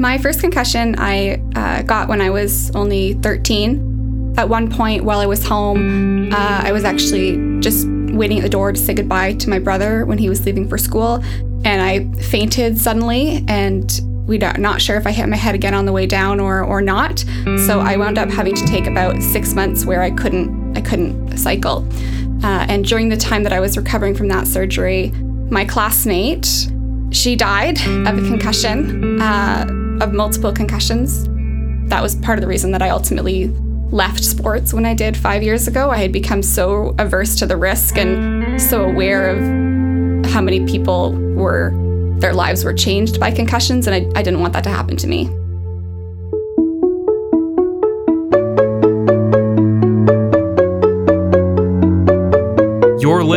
My first concussion I uh, got when I was only 13. At one point while I was home, uh, I was actually just waiting at the door to say goodbye to my brother when he was leaving for school, and I fainted suddenly and we are not sure if I hit my head again on the way down or or not. So I wound up having to take about six months where I couldn't I couldn't cycle. Uh, and during the time that I was recovering from that surgery, my classmate she died of a concussion, uh, of multiple concussions. That was part of the reason that I ultimately left sports when I did five years ago. I had become so averse to the risk and so aware of how many people were their lives were changed by concussions, and I, I didn't want that to happen to me.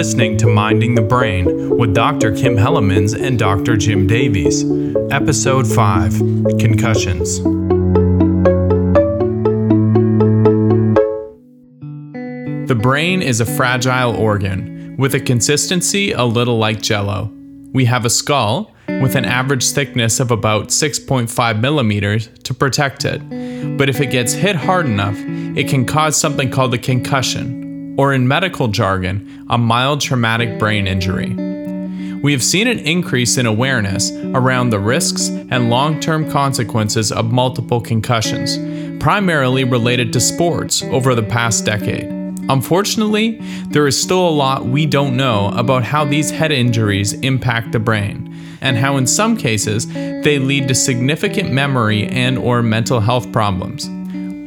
Listening to Minding the Brain with Dr. Kim Hellemans and Dr. Jim Davies. Episode 5 Concussions. The brain is a fragile organ with a consistency a little like jello. We have a skull with an average thickness of about 6.5 millimeters to protect it. But if it gets hit hard enough, it can cause something called a concussion, or in medical jargon, a mild traumatic brain injury. We have seen an increase in awareness around the risks and long term consequences of multiple concussions, primarily related to sports, over the past decade. Unfortunately, there is still a lot we don't know about how these head injuries impact the brain and how in some cases they lead to significant memory and or mental health problems.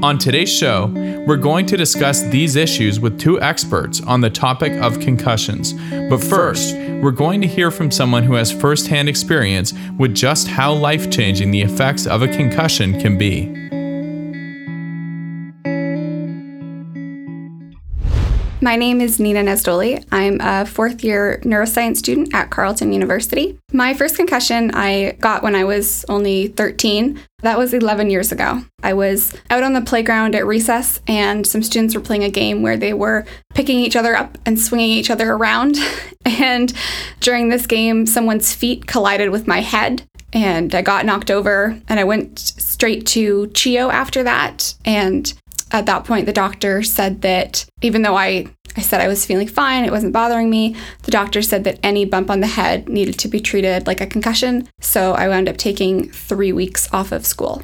On today's show, we're going to discuss these issues with two experts on the topic of concussions. But first, we're going to hear from someone who has firsthand experience with just how life changing the effects of a concussion can be. My name is Nina Nesdoli. I'm a fourth year neuroscience student at Carleton University. My first concussion I got when I was only 13. That was 11 years ago. I was out on the playground at recess, and some students were playing a game where they were picking each other up and swinging each other around. And during this game, someone's feet collided with my head, and I got knocked over, and I went straight to CHEO after that. And at that point, the doctor said that even though I, I said I was feeling fine, it wasn't bothering me, the doctor said that any bump on the head needed to be treated like a concussion. So I wound up taking three weeks off of school.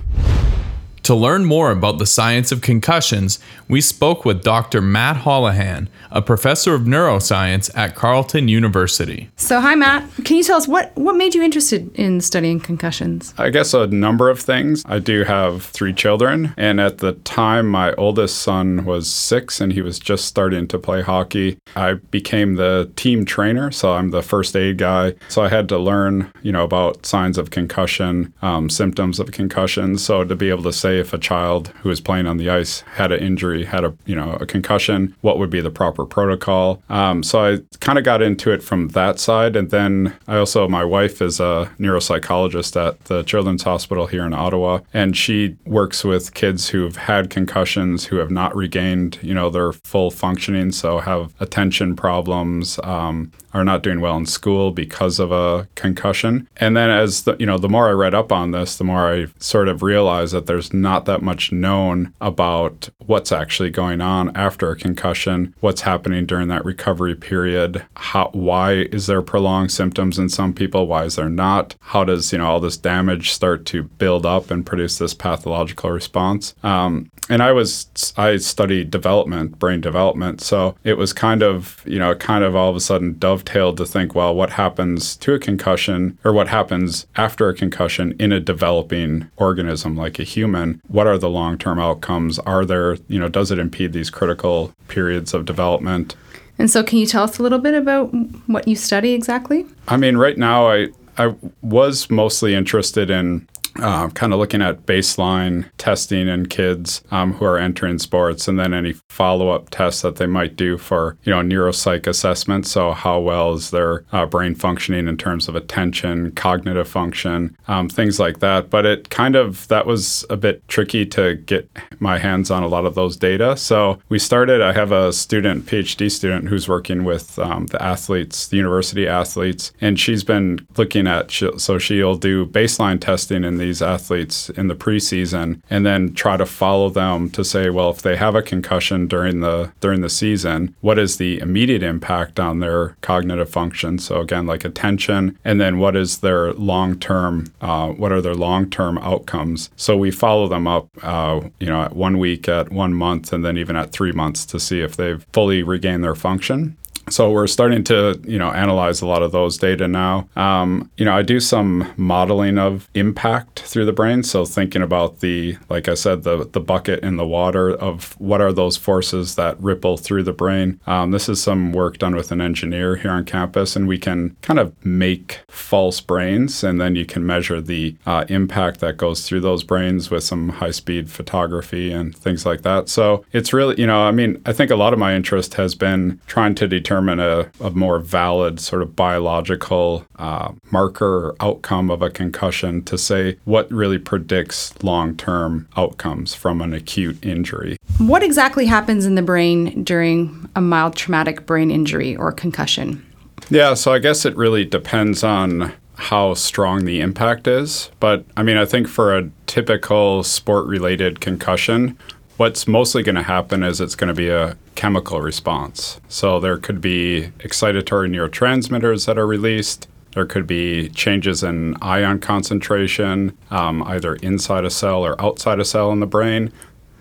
To learn more about the science of concussions, we spoke with Dr. Matt Holahan, a professor of neuroscience at Carleton University. So, hi, Matt. Can you tell us what, what made you interested in studying concussions? I guess a number of things. I do have three children, and at the time, my oldest son was six and he was just starting to play hockey. I became the team trainer, so I'm the first aid guy. So, I had to learn, you know, about signs of concussion, um, symptoms of concussion. So, to be able to say, say if a child who was playing on the ice had an injury, had a you know a concussion, what would be the proper protocol? Um, so I kind of got into it from that side, and then I also my wife is a neuropsychologist at the Children's Hospital here in Ottawa, and she works with kids who've had concussions who have not regained you know their full functioning, so have attention problems, um, are not doing well in school because of a concussion. And then as the, you know, the more I read up on this, the more I sort of realized that there's not that much known about what's actually going on after a concussion, what's happening during that recovery period, how why is there prolonged symptoms in some people, why is there not? How does, you know, all this damage start to build up and produce this pathological response? Um, and I was I studied development, brain development, so it was kind of you know kind of all of a sudden dovetailed to think, well, what happens to a concussion or what happens after a concussion in a developing organism like a human? What are the long term outcomes? Are there you know does it impede these critical periods of development? And so, can you tell us a little bit about what you study exactly? I mean, right now I I was mostly interested in uh, kind of looking at baseline testing in kids um, who are entering sports and then any follow-up tests that they might do for you know neuropsych assessment. So how well is their uh, brain functioning in terms of attention cognitive function um, things like that. But it kind of that was a bit tricky to get my hands on a lot of those data. So we started i have a student phd student who's working with um, the athletes the university athletes and she's been looking at so she'll do baseline testing in these athletes in the preseason and then try to follow them to say, well, if they have a concussion during the during the season, what is the immediate impact on their cognitive function? So again, like attention, and then what is their long term? Uh, what are their long term outcomes? So we follow them up, uh, you know, at one week, at one month, and then even at three months to see if they've fully regained their function so we're starting to you know analyze a lot of those data now. Um, you know i do some modeling of impact through the brain. So thinking about the like i said the the bucket in the water of what are those forces that ripple through the brain. Um, this is some work done with an engineer here on campus and we can kind of make false brains and then you can measure the uh, impact that goes through those brains with some high speed photography and things like that. So it's really you know i mean i think a lot of my interest has been trying to determine determine a, a more valid sort of biological uh, marker or outcome of a concussion to say what really predicts long term outcomes from an acute injury. What exactly happens in the brain during a mild traumatic brain injury or concussion? Yeah, so I guess it really depends on how strong the impact is. But I mean, I think for a typical sport related concussion, what's mostly going to happen is it's going to be a chemical response. So there could be excitatory neurotransmitters that are released. There could be changes in ion concentration, um, either inside a cell or outside a cell in the brain.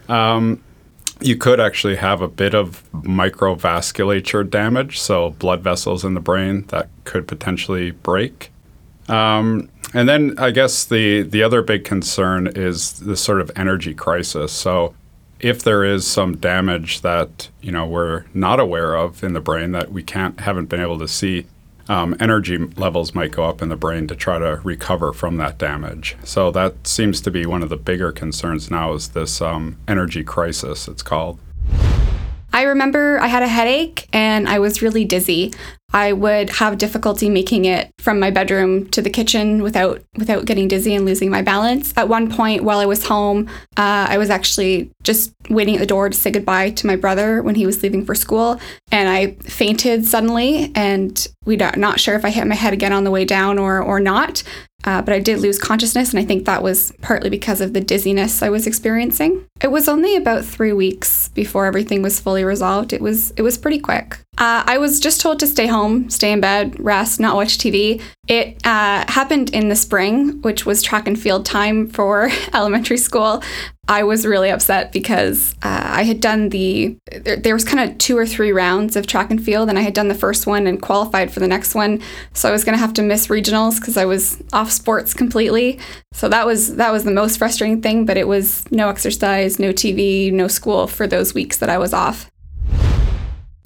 Um, you could actually have a bit of microvasculature damage, so blood vessels in the brain that could potentially break. Um, and then I guess the the other big concern is the sort of energy crisis. So if there is some damage that you know we're not aware of in the brain that we can't haven't been able to see, um, energy levels might go up in the brain to try to recover from that damage. So that seems to be one of the bigger concerns now is this um, energy crisis. It's called. I remember I had a headache and I was really dizzy. I would have difficulty making it from my bedroom to the kitchen without without getting dizzy and losing my balance. At one point, while I was home, uh, I was actually just waiting at the door to say goodbye to my brother when he was leaving for school, and I fainted suddenly. And we are not sure if I hit my head again on the way down or or not. Uh, but I did lose consciousness, and I think that was partly because of the dizziness I was experiencing. It was only about three weeks before everything was fully resolved. It was it was pretty quick. Uh, I was just told to stay home, stay in bed, rest, not watch TV. It uh, happened in the spring, which was track and field time for elementary school. I was really upset because uh, I had done the, there, there was kind of two or three rounds of track and field, and I had done the first one and qualified for the next one. So I was going to have to miss regionals because I was off sports completely. So that was that was the most frustrating thing. But it was no exercise, no TV, no school for those weeks that I was off.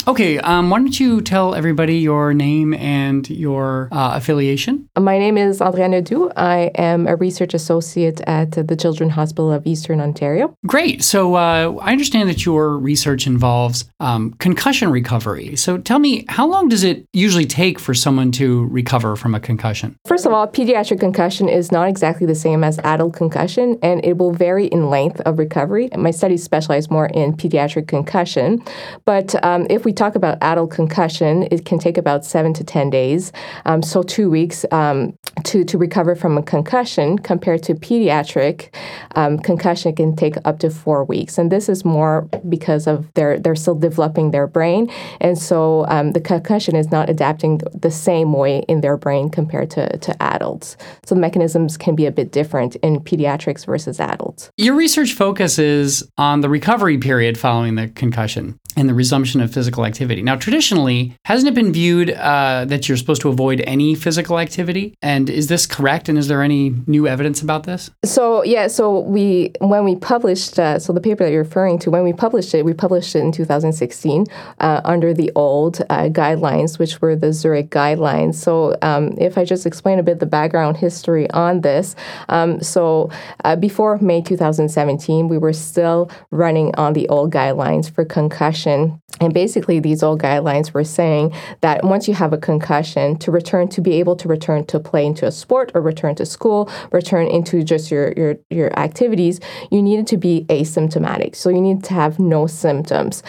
Okay, um, why don't you tell everybody your name and your uh, affiliation? My name is Andrea Nadeau. I am a research associate at the Children's Hospital of Eastern Ontario. Great. So uh, I understand that your research involves um, concussion recovery. So tell me, how long does it usually take for someone to recover from a concussion? First of all, pediatric concussion is not exactly the same as adult concussion, and it will vary in length of recovery. My studies specialize more in pediatric concussion, but um, if we talk about adult concussion, it can take about seven to 10 days. Um, so, two weeks um, to, to recover from a concussion compared to pediatric um, concussion can take up to four weeks. And this is more because of their, they're still developing their brain. And so, um, the concussion is not adapting the same way in their brain compared to, to adults. So, the mechanisms can be a bit different in pediatrics versus adults. Your research focuses on the recovery period following the concussion and the resumption of physical activity. Now, traditionally, hasn't it been viewed uh, that you're supposed to avoid any physical activity? And is this correct? And is there any new evidence about this? So yeah, so we when we published uh, so the paper that you're referring to when we published it, we published it in 2016 uh, under the old uh, guidelines, which were the Zurich guidelines. So um, if I just explain a bit the background history on this, um, so uh, before May 2017, we were still running on the old guidelines for concussion concussion. And basically, these old guidelines were saying that once you have a concussion, to return to be able to return to play into a sport or return to school, return into just your your your activities, you needed to be asymptomatic. So you need to have no symptoms.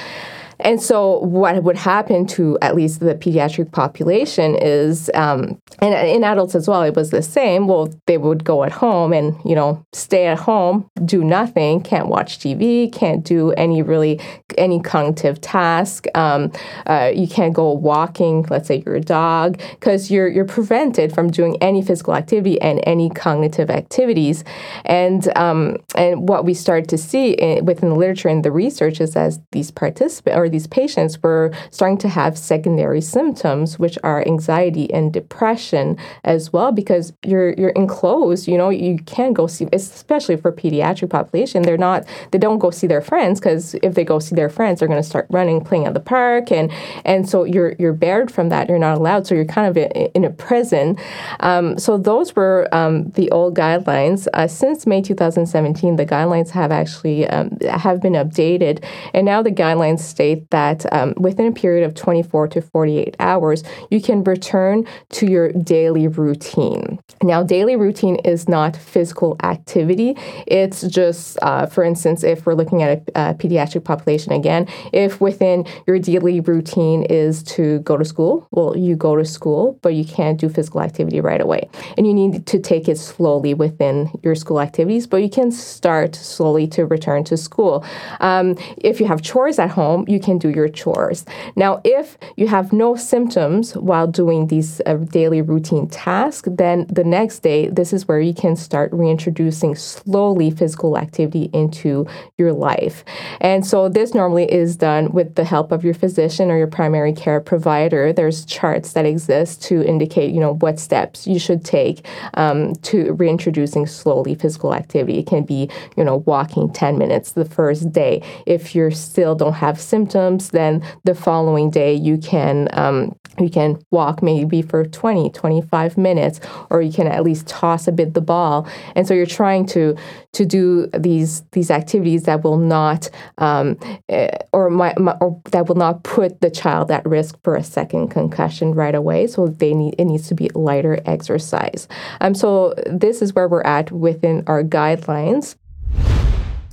And so what would happen to at least the pediatric population is, um, and in adults as well, it was the same. Well, they would go at home and you know stay at home, do nothing, can't watch TV, can't do any really any cognitive task. Um, uh, you can't go walking. Let's say you're a dog, because you're you're prevented from doing any physical activity and any cognitive activities. And um, and what we start to see in, within the literature and the research is as these participants these patients were starting to have secondary symptoms, which are anxiety and depression as well, because you're you're enclosed. You know, you can't go see, especially for pediatric population. They're not they don't go see their friends because if they go see their friends, they're going to start running, playing at the park, and and so you're you're barred from that. You're not allowed. So you're kind of in a prison. Um, so those were um, the old guidelines. Uh, since May 2017, the guidelines have actually um, have been updated, and now the guidelines state that um, within a period of 24 to 48 hours, you can return to your daily routine. Now, daily routine is not physical activity. It's just, uh, for instance, if we're looking at a, a pediatric population again, if within your daily routine is to go to school, well, you go to school, but you can't do physical activity right away. And you need to take it slowly within your school activities, but you can start slowly to return to school. Um, if you have chores at home, you can do your chores. Now, if you have no symptoms while doing these uh, daily routine tasks, then the next day, this is where you can start reintroducing slowly physical activity into your life. And so this normally is done with the help of your physician or your primary care provider. There's charts that exist to indicate, you know, what steps you should take um, to reintroducing slowly physical activity. It can be, you know, walking 10 minutes the first day. If you still don't have symptoms, then the following day you can um, you can walk maybe for 20 25 minutes or you can at least toss a bit the ball. And so you're trying to to do these these activities that will not um, eh, or, my, my, or that will not put the child at risk for a second concussion right away. So they need it needs to be lighter exercise. Um, so this is where we're at within our guidelines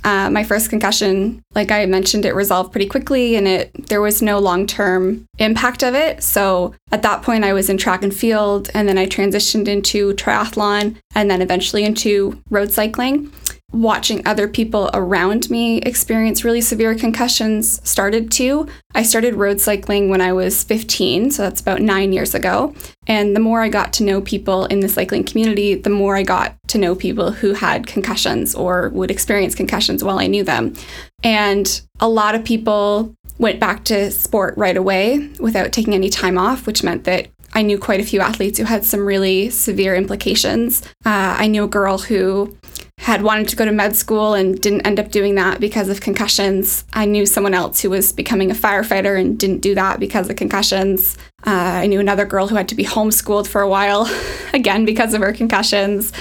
uh, my first concussion, like I mentioned, it resolved pretty quickly, and it there was no long term impact of it. So at that point, I was in track and field, and then I transitioned into triathlon, and then eventually into road cycling watching other people around me experience really severe concussions started to. I started road cycling when I was 15, so that's about nine years ago. And the more I got to know people in the cycling community, the more I got to know people who had concussions or would experience concussions while I knew them. And a lot of people went back to sport right away without taking any time off, which meant that I knew quite a few athletes who had some really severe implications. Uh, I knew a girl who had wanted to go to med school and didn't end up doing that because of concussions. I knew someone else who was becoming a firefighter and didn't do that because of concussions. Uh, I knew another girl who had to be homeschooled for a while, again, because of her concussions.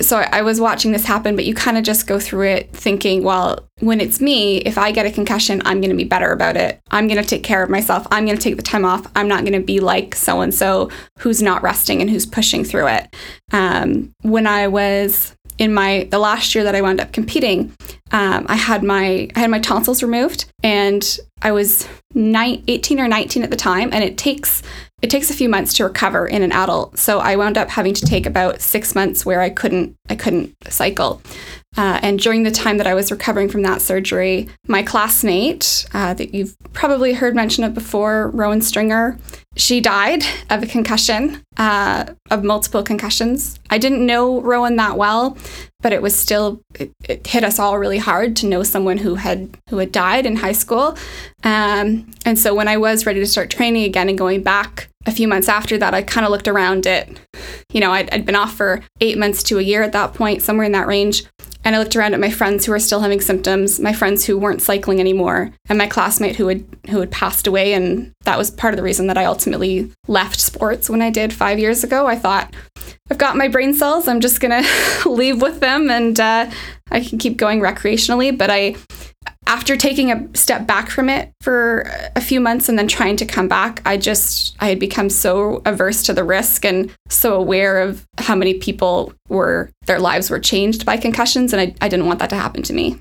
So I was watching this happen, but you kind of just go through it thinking, well, when it's me, if I get a concussion, I'm going to be better about it. I'm going to take care of myself. I'm going to take the time off. I'm not going to be like so and so who's not resting and who's pushing through it. Um, when I was in my the last year that I wound up competing, um, I had my I had my tonsils removed, and I was nine, 18 or 19 at the time, and it takes it takes a few months to recover in an adult. So I wound up having to take about six months where I couldn't I couldn't cycle. Uh, and during the time that I was recovering from that surgery, my classmate uh, that you've probably heard mention of before, Rowan Stringer, she died of a concussion, uh, of multiple concussions. I didn't know Rowan that well, but it was still it, it, hit us all really hard to know someone who had who had died in high school. Um, and so when I was ready to start training again and going back a few months after that, I kind of looked around it. You know, I'd, I'd been off for eight months to a year at that point, somewhere in that range. And I looked around at my friends who were still having symptoms, my friends who weren't cycling anymore, and my classmate who had who had passed away. And that was part of the reason that I ultimately left sports when I did five years ago. I thought, I've got my brain cells. I'm just gonna leave with them, and uh, I can keep going recreationally. But I after taking a step back from it for a few months and then trying to come back, I just I had become so averse to the risk and so aware of how many people were their lives were changed by concussions, and I, I didn't want that to happen to me.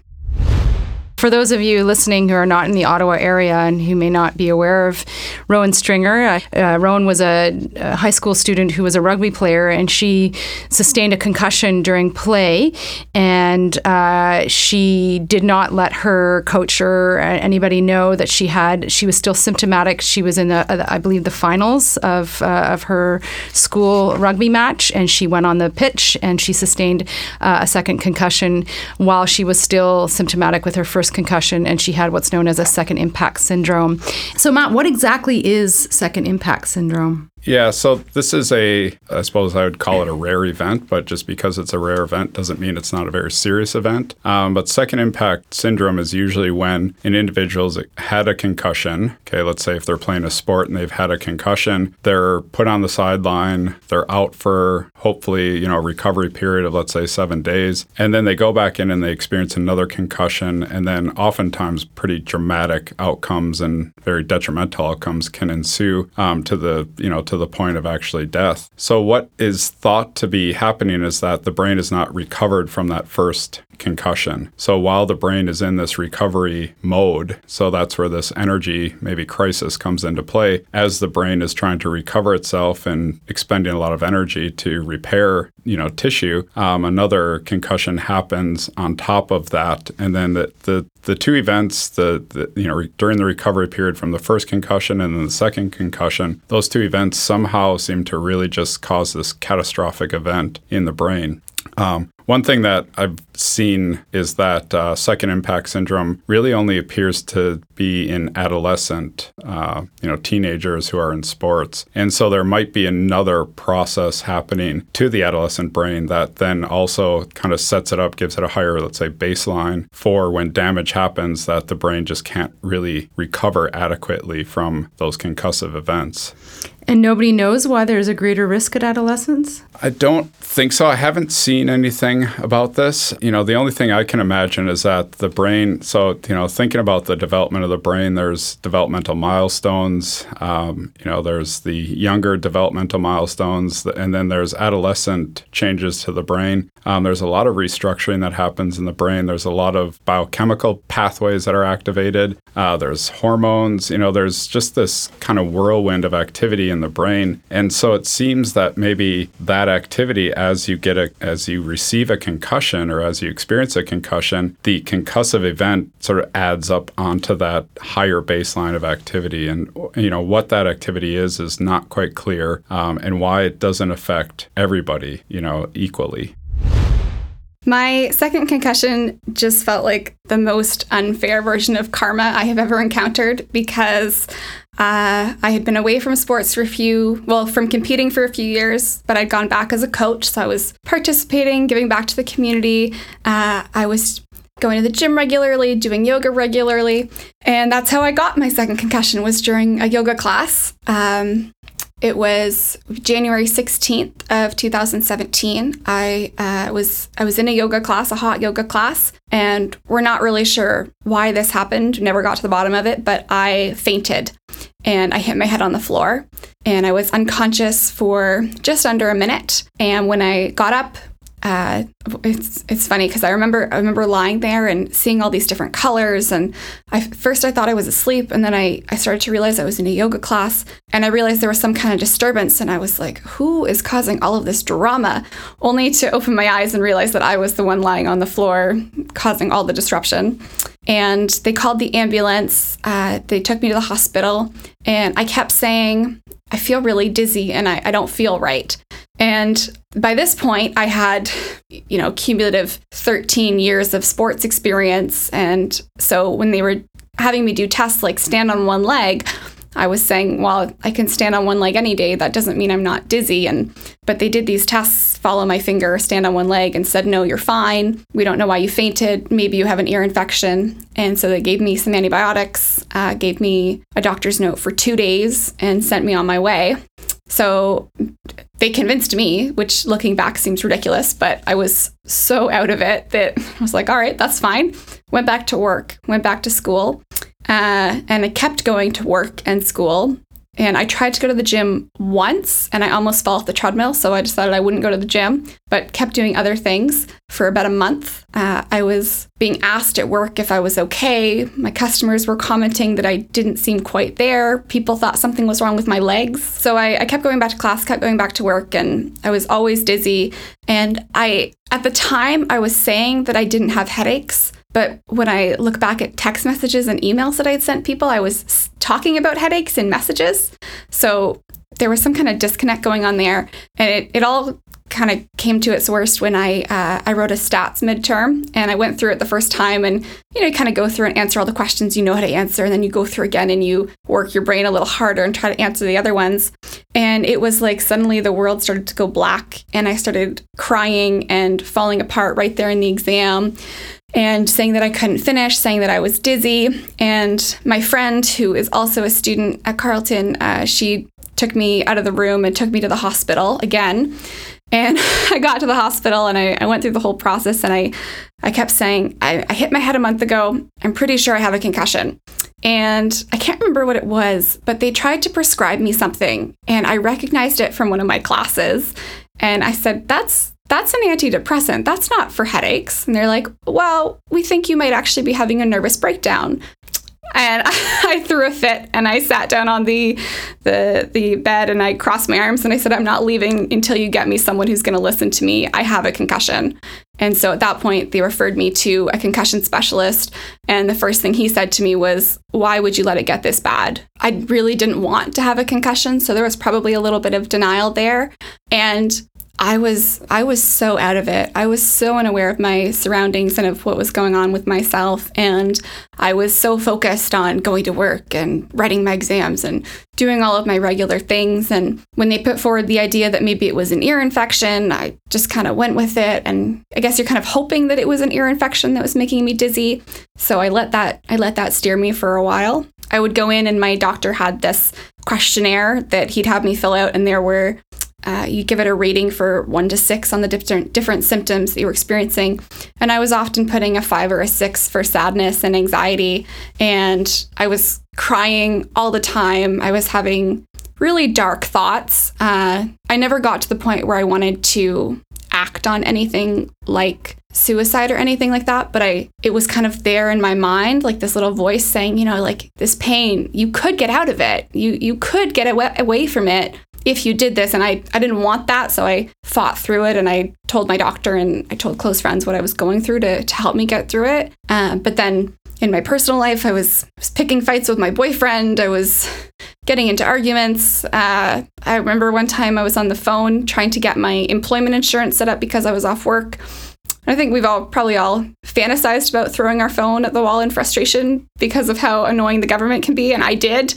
For those of you listening who are not in the Ottawa area and who may not be aware of Rowan Stringer, uh, uh, Rowan was a, a, high school student who was a rugby player, and she sustained a concussion during play, and uh, she did not let her coach or anybody know that she had. She was still symptomatic. She was in the, uh, I believe, the finals of uh, of her school rugby match, and she went on the pitch and she sustained uh, a second concussion while she was still symptomatic with her first concussion, and she had what's known as a second impact syndrome. So, Matt, what exactly is second impact syndrome? Yeah, so this is a, I suppose I would call it a rare event, but just because it's a rare event doesn't mean it's not a very serious event. Um, but second impact syndrome is usually when an individual's had a concussion. Okay, let's say if they're playing a sport and they've had a concussion, they're put on the sideline, they're out for hopefully, you know, a recovery period of let's say seven days, and then they go back in and they experience another concussion, and then oftentimes pretty dramatic outcomes and very detrimental outcomes can ensue um, to the, you know, to the point of actually death. So, what is thought to be happening is that the brain is not recovered from that first concussion. So, while the brain is in this recovery mode, so that's where this energy, maybe crisis, comes into play, as the brain is trying to recover itself and expending a lot of energy to repair, you know, tissue, um, another concussion happens on top of that. And then the, the the two events, the you know re- during the recovery period from the first concussion and then the second concussion, those two events somehow seem to really just cause this catastrophic event in the brain. Um, one thing that I've seen is that uh, second impact syndrome really only appears to be in adolescent, uh, you know, teenagers who are in sports, and so there might be another process happening to the adolescent brain that then also kind of sets it up, gives it a higher, let's say, baseline for when damage happens that the brain just can't really recover adequately from those concussive events. And nobody knows why there's a greater risk at adolescence? I don't think so. I haven't seen anything about this. You know, the only thing I can imagine is that the brain, so, you know, thinking about the development of the brain, there's developmental milestones, um, you know, there's the younger developmental milestones, and then there's adolescent changes to the brain. Um, there's a lot of restructuring that happens in the brain. There's a lot of biochemical pathways that are activated. Uh, there's hormones, you know, there's just this kind of whirlwind of activity in the brain. And so it seems that maybe that activity as you get a as you receive a concussion or as you experience a concussion, the concussive event sort of adds up onto that higher baseline of activity. And you know what that activity is is not quite clear, um, and why it doesn't affect everybody, you know, equally. My second concussion just felt like the most unfair version of karma I have ever encountered because uh, I had been away from sports for a few, well, from competing for a few years, but I'd gone back as a coach. So I was participating, giving back to the community. Uh, I was going to the gym regularly, doing yoga regularly. And that's how I got my second concussion was during a yoga class. Um, it was January 16th of 2017. I uh, was I was in a yoga class, a hot yoga class, and we're not really sure why this happened. Never got to the bottom of it, but I fainted and I hit my head on the floor and I was unconscious for just under a minute. And when I got up, uh, it's it's funny because I remember I remember lying there and seeing all these different colors and I first I thought I was asleep and then I I started to realize I was in a yoga class and I realized there was some kind of disturbance and I was like who is causing all of this drama only to open my eyes and realize that I was the one lying on the floor causing all the disruption and they called the ambulance. Uh, they took me to the hospital. And I kept saying I feel really dizzy and I, I don't feel right. And by this point, I had, you know, cumulative 13 years of sports experience. And so when they were having me do tests like stand on one leg, I was saying, well, I can stand on one leg any day. That doesn't mean I'm not dizzy. And but they did these tests, follow my finger, stand on one leg, and said, no, you're fine. We don't know why you fainted. Maybe you have an ear infection. And so they gave me some antibiotics, uh, gave me a doctor's note for two days, and sent me on my way. So they convinced me, which looking back seems ridiculous, but I was so out of it that I was like, all right, that's fine. Went back to work, went back to school, uh, and I kept going to work and school And I tried to go to the gym once and I almost fell off the treadmill. So I decided I wouldn't go to the gym, but kept doing other things for about a month. Uh, I was being asked at work if I was okay. My customers were commenting that I didn't seem quite there. People thought something was wrong with my legs. So I, I kept going back to class, kept going back to work, and I was always dizzy. And I, at the time, I was saying that I didn't have headaches. But when I look back at text messages and emails that I had sent people, I was talking about headaches in messages. So there was some kind of disconnect going on there. And it, it all kind of came to its worst when I uh, I wrote a stats midterm and I went through it the first time and you know you kind of go through and answer all the questions you know how to answer and then you go through again and you work your brain a little harder and try to answer the other ones and it was like suddenly the world started to go black and I started crying and falling apart right there in the exam and saying that I couldn't finish, saying that I was dizzy. And my friend, who is also a student at Carleton, uh, she took me out of the room and took me to the hospital again. And I got to the hospital and I, I, went through the whole process and I, I kept saying, I, I hit my head a month ago. I'm pretty sure I have a concussion. And I can't remember what it was, but they tried to prescribe me something and I recognized it from one of my classes. And I said, That's that's an antidepressant. That's not for headaches. And they're like, well, we think you might actually be having a nervous breakdown. And I threw a fit and I sat down on the, the, the bed and I crossed my arms and I said, I'm not leaving until you get me someone who's going to listen to me. I have a concussion. And so at that point, they referred me to a concussion specialist. And the first thing he said to me was, Why would you let it get this bad? I really didn't want to have a concussion. So there was probably a little bit of denial there. And I was I was so out of it. I was so unaware of my surroundings and of what was going on with myself and I was so focused on going to work and writing my exams and doing all of my regular things and when they put forward the idea that maybe it was an ear infection, I just kind of went with it and I guess you're kind of hoping that it was an ear infection that was making me dizzy. So I let that I let that steer me for a while. I would go in and my doctor had this questionnaire that he'd have me fill out and there were uh, you give it a rating for one to six on the different different symptoms that you were experiencing, and I was often putting a five or a six for sadness and anxiety, and I was crying all the time. I was having really dark thoughts. Uh, I never got to the point where I wanted to act on anything like suicide or anything like that but i it was kind of there in my mind like this little voice saying you know like this pain you could get out of it you you could get away, away from it if you did this and I, I didn't want that so i fought through it and i told my doctor and i told close friends what i was going through to, to help me get through it. Uh, but then in my personal life i was, was picking fights with my boyfriend. I was getting into arguments. Uh, i remember one time i was on the phone trying to get my employment insurance set up because i was off work. I think we've all probably all fantasized about throwing our phone at the wall in frustration because of how annoying the government can be, and I did.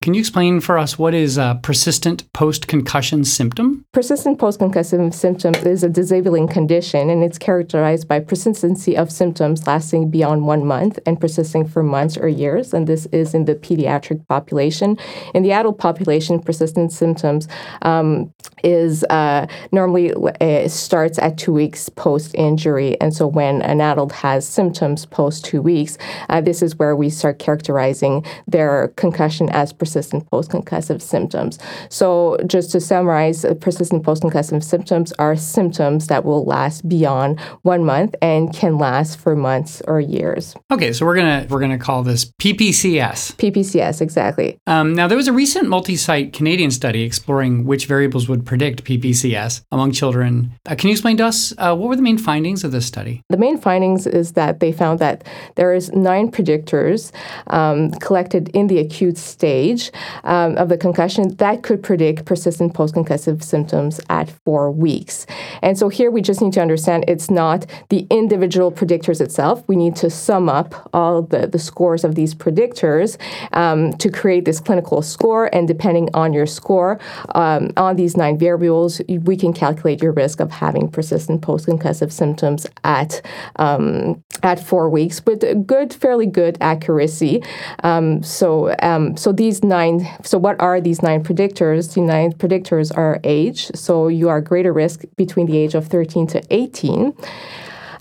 Can you explain for us what is a persistent post concussion symptom? Persistent post concussive symptom is a disabling condition and it's characterized by persistency of symptoms lasting beyond one month and persisting for months or years. And this is in the pediatric population. In the adult population, persistent symptoms um, is uh, normally uh, starts at two weeks post injury. And so when an adult has symptoms post two weeks, uh, this is where we start characterizing their concussion as persistent persistent post-concussive symptoms. So just to summarize, persistent post-concussive symptoms are symptoms that will last beyond one month and can last for months or years. Okay, so we're gonna we're gonna call this PPCS. PPCS, exactly. Um, now there was a recent multi-site Canadian study exploring which variables would predict PPCS among children. Uh, can you explain to us uh, what were the main findings of this study? The main findings is that they found that there is nine predictors um, collected in the acute stage stage um, of the concussion that could predict persistent post-concussive symptoms at four weeks. And so here we just need to understand it's not the individual predictors itself. We need to sum up all the, the scores of these predictors um, to create this clinical score. And depending on your score um, on these nine variables, we can calculate your risk of having persistent post-concussive symptoms at um, at four weeks with good, fairly good accuracy. Um, so um, so these nine, so what are these nine predictors? The nine predictors are age. So you are greater risk between the age of 13 to 18.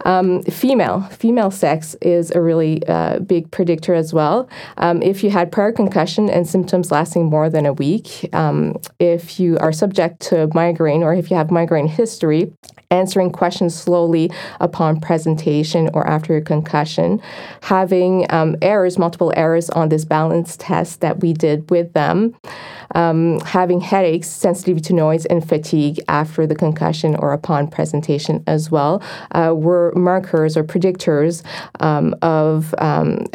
Um, female, female sex is a really uh, big predictor as well. Um, if you had prior concussion and symptoms lasting more than a week, um, if you are subject to migraine or if you have migraine history, answering questions slowly upon presentation or after a concussion, having um, errors, multiple errors on this balance test that we did with them, um, having headaches, sensitivity to noise, and fatigue after the concussion or upon presentation as well, uh, were markers or predictors um, of um,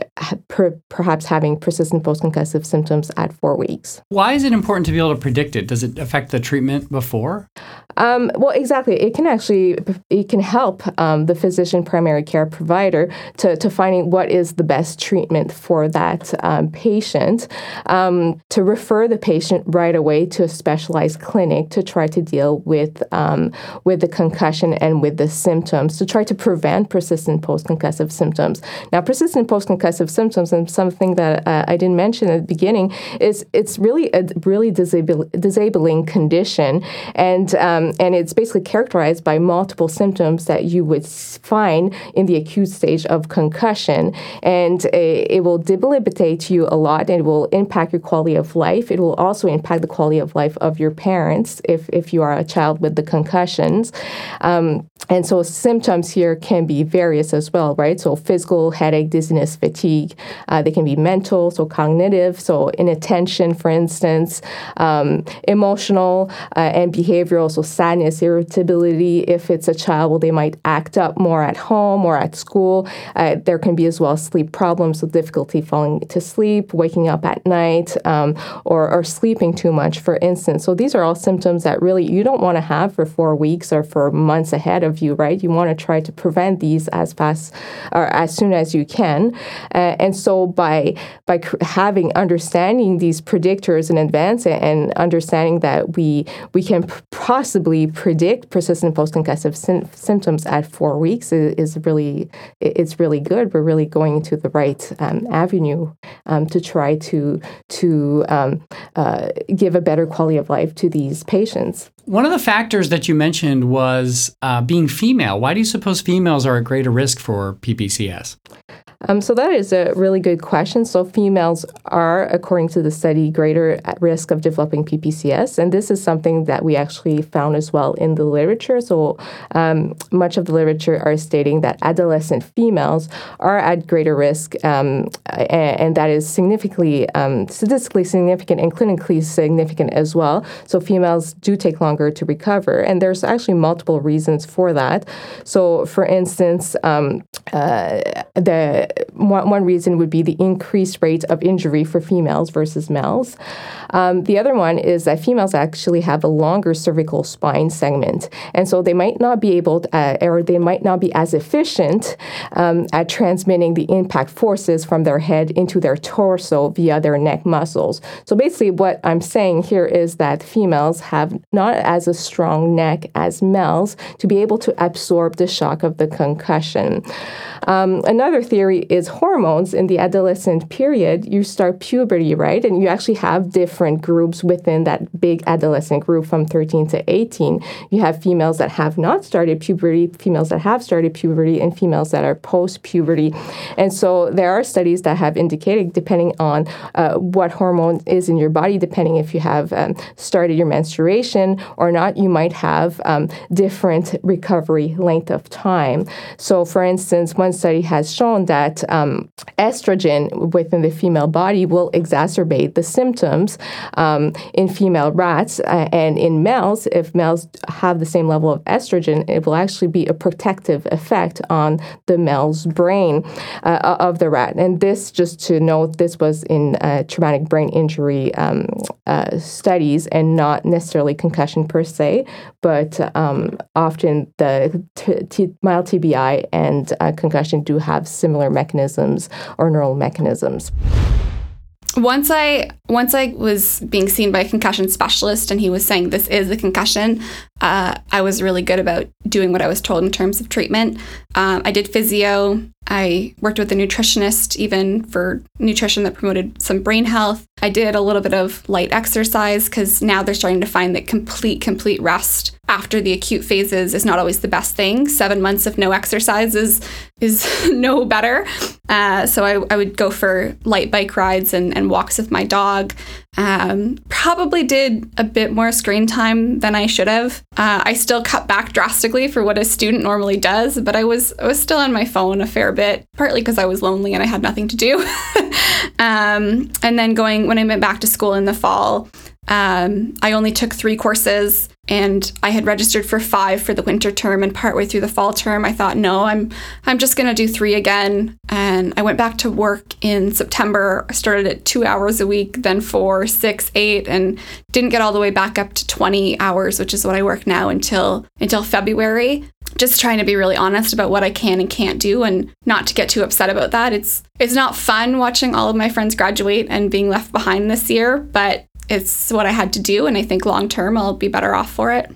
per- perhaps having persistent post concussive symptoms at four weeks. Why is it important to be able to predict it? Does it affect the treatment before? Um, well, exactly. It can actually it can help um, the physician primary care provider to, to finding what is the best treatment for that um, patient. Um, to refer the patient right away to a specialized clinic to try to deal with um, with the concussion and with the symptoms to try to prevent persistent post concussive symptoms. Now, persistent post concussive symptoms and something that uh, I didn't mention at the beginning is it's really a really disabling condition and um, and it's basically characterized by multiple symptoms that you would find in the acute stage of concussion. And it, it will debilitate you a lot and it will impact your quality of life. It will also impact the quality of life of your parents if, if you are a child with the concussions. Um, and so symptoms here can be various as well, right? So physical, headache, dizziness, fatigue. Uh, they can be mental, so cognitive, so inattention, for instance, um, emotional uh, and behavioral, so sadness, irritability. If it's a child, well, they might act up more at home or at school. Uh, there can be as well sleep problems, so difficulty falling to sleep, waking up at night, um, or, or sleeping too much, for instance. So these are all symptoms that really you don't want to have for four weeks or for months ahead of you, right? You want to try to prevent these as fast or as soon as you can. Uh, and so by by having understanding these predictors in advance and understanding that we we can possibly possibly predict persistent post-concussive sy- symptoms at four weeks is, is, really it's really good. We're really going to the right um, avenue um, to try to to um, uh, give a better quality of life to these patients. One of the factors that you mentioned was uh, being female. Why do you suppose females are at greater risk for PPCS? Um, so that is a really good question. So females are, according to the study, greater at risk of developing PPCS, and this is something that we actually found as well in the literature. So um, much of the literature are stating that adolescent females are at greater risk, um, and, and, that is significantly um, statistically significant and clinically significant as well. So females do take longer to recover, and there's actually multiple reasons for that. So, for instance, um, uh, the one, one reason would be the increased rate of injury for females versus males. Um, the other one is that females actually have a longer cervical spine segment, and so they might not be able, to, uh, or they might not be as efficient um, at transmitting the impact forces from their head into their torso via their neck muscles. So basically, what I'm saying here is that females have not as a strong neck as males to be able to absorb the shock of the concussion. Um, another theory is hormones in the adolescent period. You start puberty, right? And you actually have different groups within that big adolescent group from 13 to 18. You have females that have not started puberty, females that have started puberty, and females that are post puberty. And so there are studies that have indicated, depending on uh, what hormone is in your body, depending if you have um, started your menstruation or not, you might have um, different recovery length of time. So, for instance, one study has shown that um, estrogen within the female body will exacerbate the symptoms um, in female rats. Uh, and in males, if males have the same level of estrogen, it will actually be a protective effect on the male's brain uh, of the rat. And this, just to note, this was in uh, traumatic brain injury um, uh, studies and not necessarily concussion per se, but um, often the t- t- mild TBI and uh, concussion do have similar mechanisms or neural mechanisms once I once I was being seen by a concussion specialist and he was saying this is a concussion, uh, I was really good about doing what I was told in terms of treatment. Um, I did physio. I worked with a nutritionist even for nutrition that promoted some brain health. I did a little bit of light exercise because now they're starting to find that complete, complete rest after the acute phases is not always the best thing. Seven months of no exercise is, is no better. Uh, so I, I, would go for light bike rides and, and walks with my dog. Um, probably did a bit more screen time than I should have. Uh, I still cut back drastically for what a student normally does, but I was I was still on my phone a fair bit, partly because I was lonely and I had nothing to do. um, and then going when I went back to school in the fall, um, I only took three courses and I had registered for five for the winter term and partway through the fall term I thought no I'm I'm just gonna do three again. And I went back to work in September. I started at two hours a week then four six eight and didn't get all the way back up to 20 hours which is what I work now until until February. Just trying to be really honest about what I can and can't do and not to get too upset about that. It's it's not fun watching all of my friends graduate and being left behind this year but it's what I had to do. And I think long term, I'll be better off for it.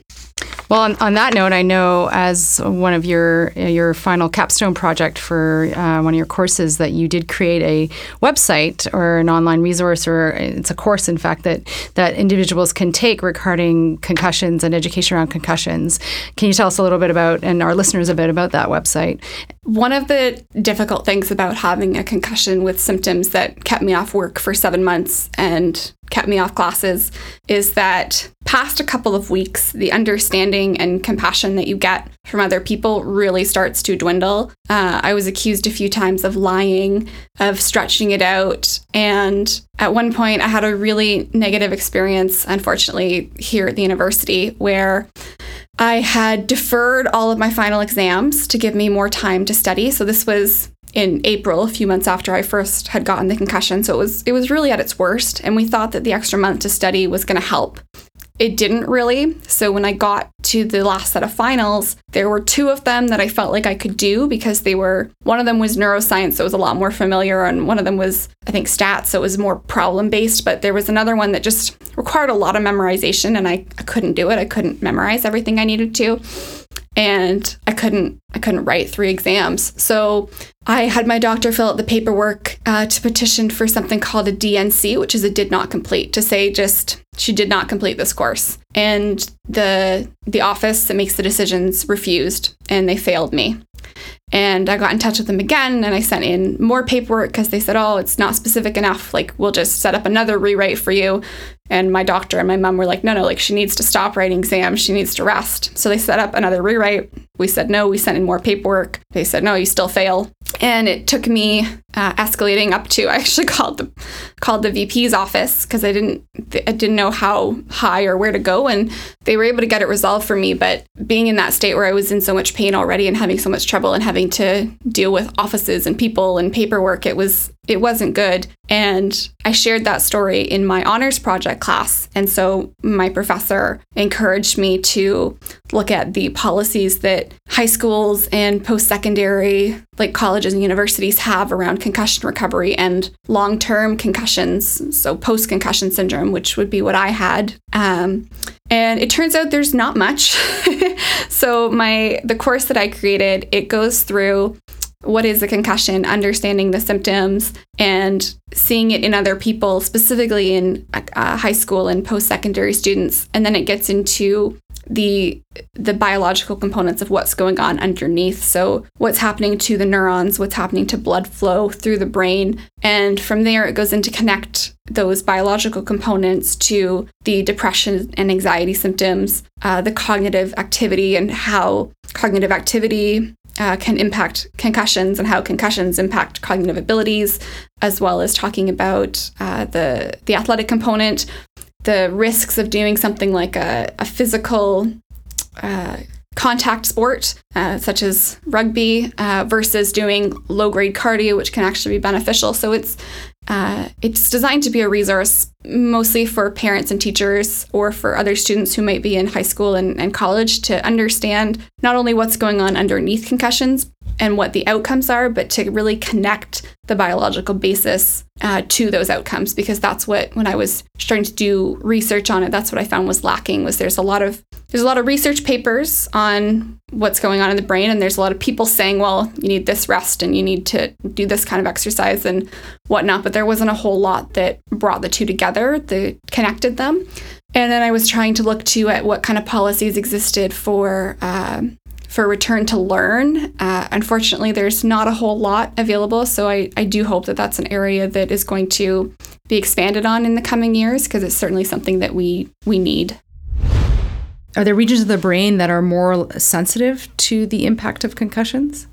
Well, on, on, that note, I know as one of your your final capstone project for uh, one of your courses that you did create a website or an online resource, or it's a course, in fact, that that individuals can take regarding concussions and education around concussions. Can you tell us a little bit about and our listeners a bit about that website? One of the difficult things about having a concussion with symptoms that kept me off work for seven months and kept me off classes is that past a couple of weeks, the understanding and compassion that you get from other people really starts to dwindle. Uh, I was accused a few times of lying, of stretching it out. And at one point, I had a really negative experience, unfortunately, here at the university where I had deferred all of my final exams to give me more time to study. So this was in April, a few months after I first had gotten the concussion. So it was it was really at its worst, and we thought that the extra month to study was going to help. It didn't really. So when I got to the last set of finals, there were two of them that I felt like I could do because they were one of them was neuroscience, so it was a lot more familiar, and one of them was I think stats, so it was more problem based. But there was another one that just required a lot of memorization, and I, I couldn't do it. I couldn't memorize everything I needed to and I couldn't I couldn't write three exams. So I had my doctor fill out the paperwork uh, to petition for something called a DNC, which is a did not complete, to say just she did not complete this course. And the the office that makes the decisions refused, and they failed me. And I got in touch with them again and I sent in more paperwork because they said, oh, it's not specific enough. Like, we'll just set up another rewrite for you. And my doctor and my mom were like, no, no, like she needs to stop writing exams. She needs to rest. So they set up another rewrite. We said no. We sent in more paperwork. They said, no, you still fail. And it took me uh, escalating up to I actually called the called the VP's office because I didn't I didn't know how high or where to go, and they were able to get it resolved for me. But being in that state where I was in so much pain already and having so much trouble and having to deal with offices and people and paperwork, it was it wasn't good. And I shared that story in my honors project class. And so my professor encouraged me to look at the policies that high schools and post secondary, like colleges and universities, have around concussion recovery and long term concussions. So post concussion syndrome, which would be what I had. Um, and it turns out there's not much. so my the course that I created, it goes through what is a concussion, understanding the symptoms, and seeing it in other people, specifically in uh, high school and post secondary students. And then it gets into the the biological components of what's going on underneath so what's happening to the neurons what's happening to blood flow through the brain and from there it goes into connect those biological components to the depression and anxiety symptoms uh, the cognitive activity and how cognitive activity uh, can impact concussions and how concussions impact cognitive abilities, as well as talking about uh, the the athletic component, the risks of doing something like a, a physical uh, contact sport, uh, such as rugby, uh, versus doing low grade cardio, which can actually be beneficial. So it's uh, it's designed to be a resource mostly for parents and teachers or for other students who might be in high school and, and college to understand not only what's going on underneath concussions and what the outcomes are, but to really connect the biological basis uh, to those outcomes because that's what when I was starting to do research on it, that's what I found was lacking was there's a lot of there's a lot of research papers on what's going on in the brain, and there's a lot of people saying, well, you need this rest and you need to do this kind of exercise and whatnot. But there wasn't a whole lot that brought the two together, that connected them. And then I was trying to look to at what kind of policies existed for uh, for return to learn. Uh, unfortunately, there's not a whole lot available, so I, I do hope that that's an area that is going to be expanded on in the coming years because it's certainly something that we we need. Are there regions of the brain that are more sensitive to the impact of concussions?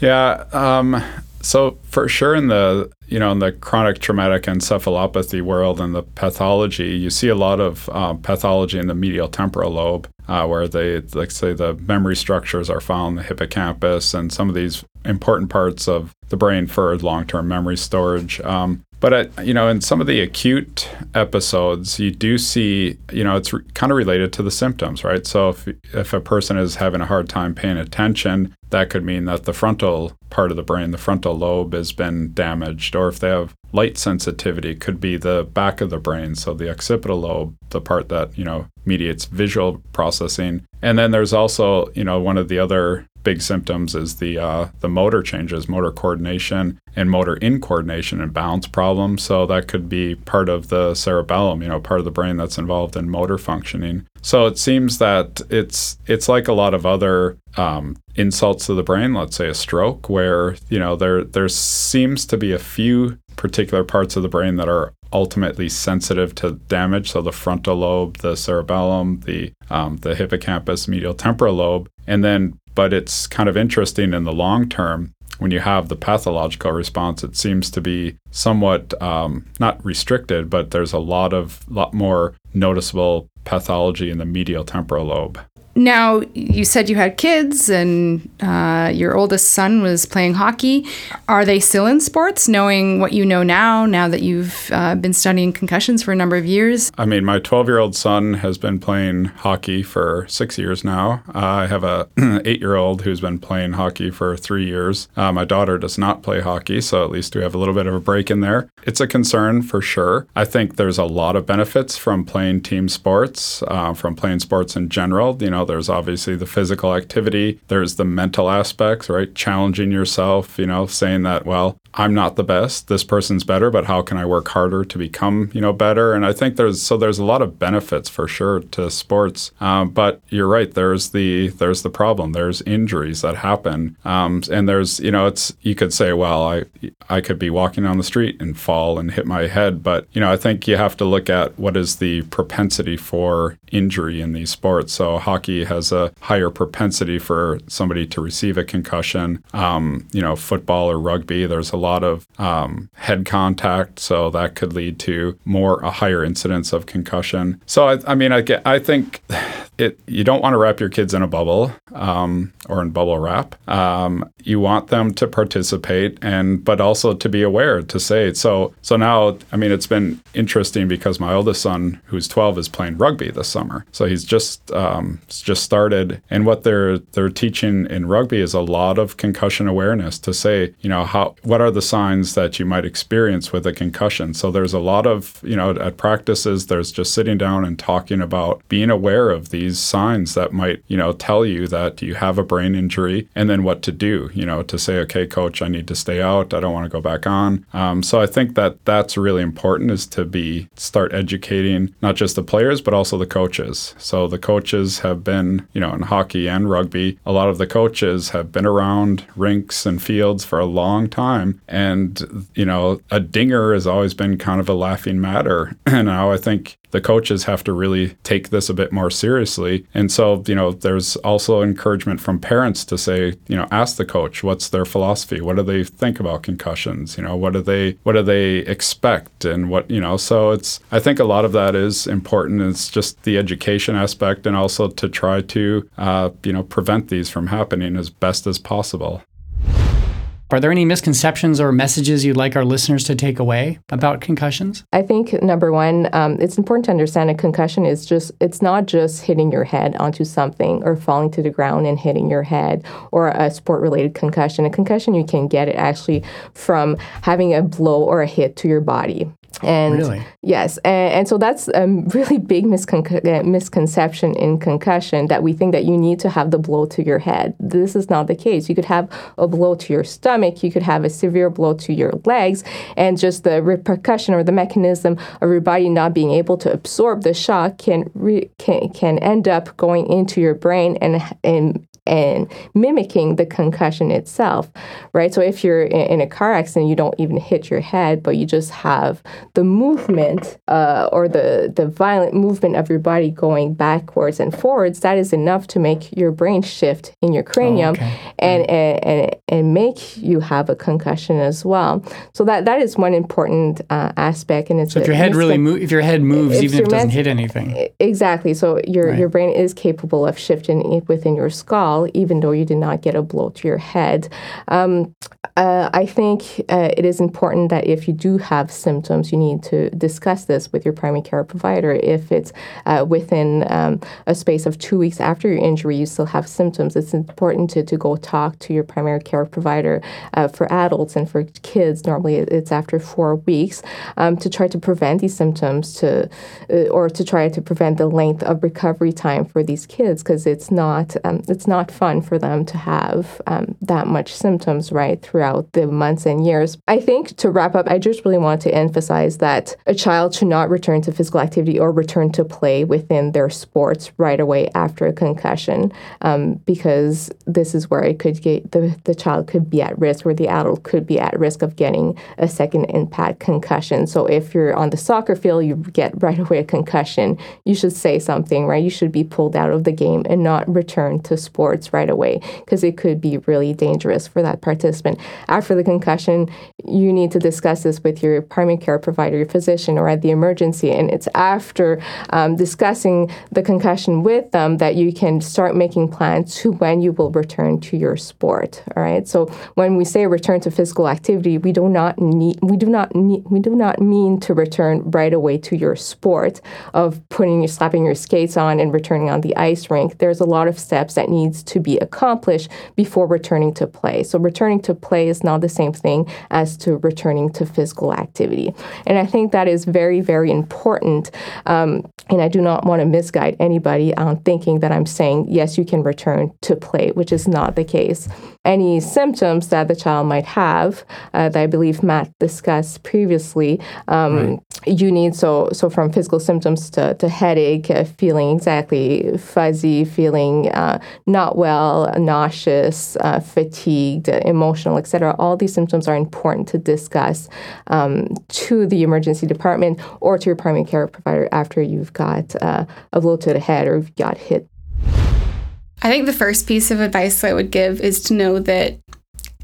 Yeah. Um, so for sure, in the you know in the chronic traumatic encephalopathy world and the pathology, you see a lot of um, pathology in the medial temporal lobe, uh, where they like say the memory structures are found the hippocampus and some of these important parts of the brain for long-term memory storage. Um, but at, you know, in some of the acute episodes, you do see, you know, it's re- kind of related to the symptoms, right? So if if a person is having a hard time paying attention, that could mean that the frontal part of the brain, the frontal lobe, has been damaged. Or if they have light sensitivity, could be the back of the brain, so the occipital lobe, the part that you know mediates visual processing. And then there's also, you know, one of the other big symptoms is the uh, the motor changes, motor coordination and motor incoordination and balance problems. So that could be part of the cerebellum, you know, part of the brain that's involved in motor functioning. So it seems that it's it's like a lot of other um, insults to the brain, let's say a stroke, where you know there there seems to be a few particular parts of the brain that are ultimately sensitive to damage. So the frontal lobe, the cerebellum, the um, the hippocampus, medial temporal lobe, and then but it's kind of interesting in the long term when you have the pathological response, it seems to be somewhat um, not restricted, but there's a lot of lot more noticeable pathology in the medial temporal lobe. Now, you said you had kids and uh, your oldest son was playing hockey. Are they still in sports, knowing what you know now, now that you've uh, been studying concussions for a number of years? I mean, my 12 year old son has been playing hockey for six years now. Uh, I have a eight year old who's been playing hockey for three years. Uh, my daughter does not play hockey, so at least we have a little bit of a break in there. It's a concern for sure. I think there's a lot of benefits from playing team sports, uh, from playing sports in general. You know, there's obviously the physical activity, there's the mental aspects, right? Challenging yourself, you know, saying that, well, I'm not the best. This person's better, but how can I work harder to become, you know, better? And I think there's so there's a lot of benefits for sure to sports. Um, but you're right. There's the there's the problem. There's injuries that happen, um, and there's you know it's you could say, well, I I could be walking on the street and fall and hit my head, but you know I think you have to look at what is the propensity for injury in these sports. So hockey has a higher propensity for somebody to receive a concussion. Um, you know, football or rugby, there's a lot of um, head contact, so that could lead to more a higher incidence of concussion. So I, I mean, I get, I think it you don't want to wrap your kids in a bubble um, or in bubble wrap. Um, you want them to participate and but also to be aware to say so. So now, I mean, it's been interesting because my oldest son, who's 12, is playing rugby this summer. So he's just um, just started, and what they're they're teaching in rugby is a lot of concussion awareness to say, you know, how what are the signs that you might experience with a concussion. So there's a lot of you know at practices, there's just sitting down and talking about being aware of these signs that might you know tell you that you have a brain injury, and then what to do. You know, to say, okay, coach, I need to stay out. I don't want to go back on. Um, so I think that that's really important is to be start educating not just the players but also the coaches. So the coaches have been you know in hockey and rugby. A lot of the coaches have been around rinks and fields for a long time, and you know a dinger has always been kind of a laughing matter. and now I think the coaches have to really take this a bit more seriously. And so, you know, there's also encouragement from parents to say, you know, ask the coach what's their philosophy, what do they think about concussions, you know, what do they what do they expect, and what you know. So it's I think a lot of that is important. It's just the education aspect, and also to try to uh, you know prevent these from happening as best as possible. Are there any misconceptions or messages you'd like our listeners to take away about concussions? I think number one, um, it's important to understand a concussion is just, it's not just hitting your head onto something or falling to the ground and hitting your head or a sport related concussion. A concussion, you can get it actually from having a blow or a hit to your body. And Really? yes, and, and so that's a really big miscon- misconception in concussion that we think that you need to have the blow to your head. This is not the case. You could have a blow to your stomach, you could have a severe blow to your legs, and just the repercussion or the mechanism of your body not being able to absorb the shock can re- can, can end up going into your brain and and and mimicking the concussion itself, right? So if you're in, a car accident, you don't even hit your head, but you just have the movement uh, or the the violent movement of your body going backwards and forwards. That is enough to make your brain shift in your cranium okay. and, and, and and make you have a concussion as well. So that that is one important uh, aspect. And it's So if your head really mo- if your head moves, If even if it doesn't hit anything. Exactly. So your Right. your brain is capable of shifting within your skull, even though you did not get a blow to your head. Um, uh, I think uh, it is important that if you do have symptoms, you need to discuss this with your primary care provider. If it's uh, within um, a space of two weeks after your injury, you still have symptoms, it's important to, to go talk to your primary care provider uh, for adults and for kids. Normally, it's after four weeks um, to try to prevent these symptoms to, uh, or to try to prevent the length of recovery time for these kids because it's not um, it's not fun for them to have um, that much symptoms right throughout the months and years. I think to wrap up, I just really want to emphasize that a child should not return to physical activity or return to play within their sports right away after a concussion um, because this is where it could get the, the child could be at risk or the adult could be at risk of getting a second impact concussion. So if you're on the soccer field, you get right away a concussion, you should say something, right? You should be pulled out of the game and not return to sports right away because it could be really dangerous for that participant. After the concussion, you need to discuss this with your primary care provider, your physician, or at the emergency. And it's after um, discussing the concussion with them that you can start making plans to when you will return to your sport. All right. So when we say return to physical activity, we do not need we do not need we do not mean to return right away to your sport of putting your slapping your skates on and returning on the ice rink. There's a lot of steps that needs to be accomplished before returning to play. So returning to play is not the same thing as to returning to physical activity. And I think that is very, very important. Um, and I do not want to misguide anybody on thinking that I'm saying, yes, you can return to play, which is not the case. Any symptoms that the child might have, uh, that I believe Matt discussed previously, um, you need so so from physical symptoms to, to headache, uh, feeling exactly fuzzy, feeling uh, not well, nauseous, uh, fatigued, uh, emotional, etc. All these symptoms are important to discuss um, to the emergency department or to your primary care provider after you've got uh, a blow to the head or you've got hit I think the first piece of advice I would give is to know that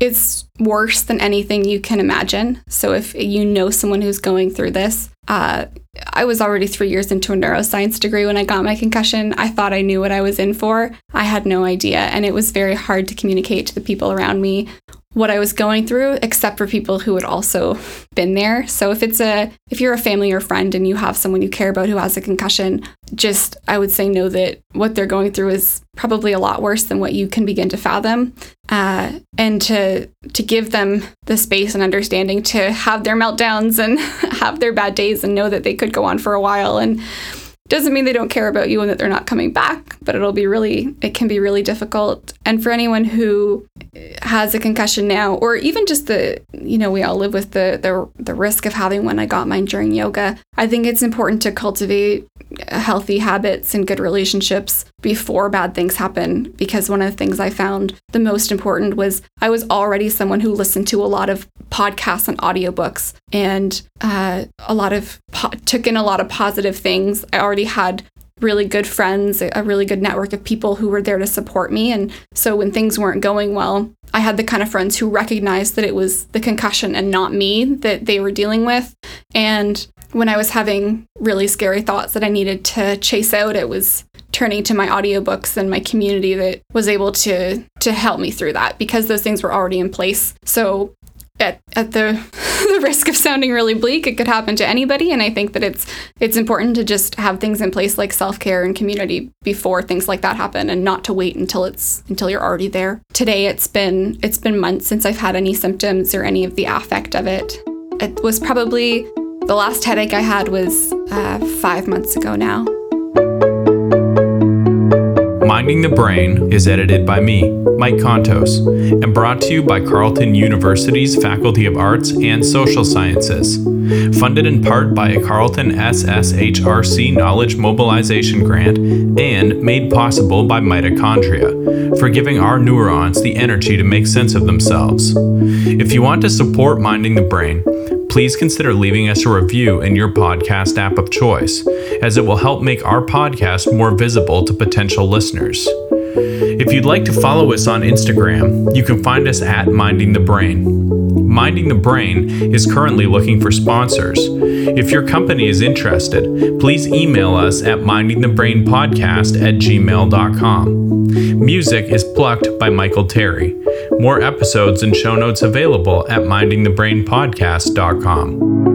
it's worse than anything you can imagine. So if you know someone who's going through this, uh, I was already three years into a neuroscience degree when I got my concussion. I thought I knew what I was in for. I had no idea. And it was very hard to communicate to the people around me what I was going through, except for people who had also been there. So if it's a if you're a family or friend and you have someone you care about who has a concussion, just I would say know that what they're going through is probably a lot worse than what you can begin to fathom, uh, and to to give them the space and understanding to have their meltdowns and have their bad days and know that they could go on for a while and doesn't mean they don't care about you and that they're not coming back, but it'll be really, it can be really difficult. And for anyone who has a concussion now, or even just the, you know, we all live with the the, the risk of having one. I got mine during yoga. I think it's important to cultivate healthy habits and good relationships before bad things happen. Because one of the things I found the most important was I was already someone who listened to a lot of podcasts and audiobooks and uh, a lot of po- took in a lot of positive things. I already had really good friends, a really good network of people who were there to support me. And so when things weren't going well, I had the kind of friends who recognized that it was the concussion and not me that they were dealing with. And when I was having really scary thoughts that I needed to chase out, it was turning to my audiobooks and my community that was able to to help me through that because those things were already in place. So at, at the the risk of sounding really bleak, it could happen to anybody. And I think that it's it's important to just have things in place like self care and community before things like that happen, and not to wait until it's until you're already there. Today, it's been it's been months since I've had any symptoms or any of the affect of it. It was probably The last headache I had was uh, five months ago now. Minding the Brain is edited by me, Mike Contos, and brought to you by Carleton University's Faculty of Arts and Social Sciences. Funded in part by a Carleton SSHRC Knowledge Mobilization Grant and made possible by mitochondria for giving our neurons the energy to make sense of themselves. If you want to support Minding the Brain, please consider leaving us a review in your podcast app of choice, as it will help make our podcast more visible to potential listeners. If you'd like to follow us on Instagram, you can find us at Minding the Brain. Minding the Brain is currently looking for sponsors. If your company is interested, please email us at mindingthebrainpodcast at gmail.com. Music is plucked by Michael Terry. More episodes and show notes available at mindingthebrainpodcast.com.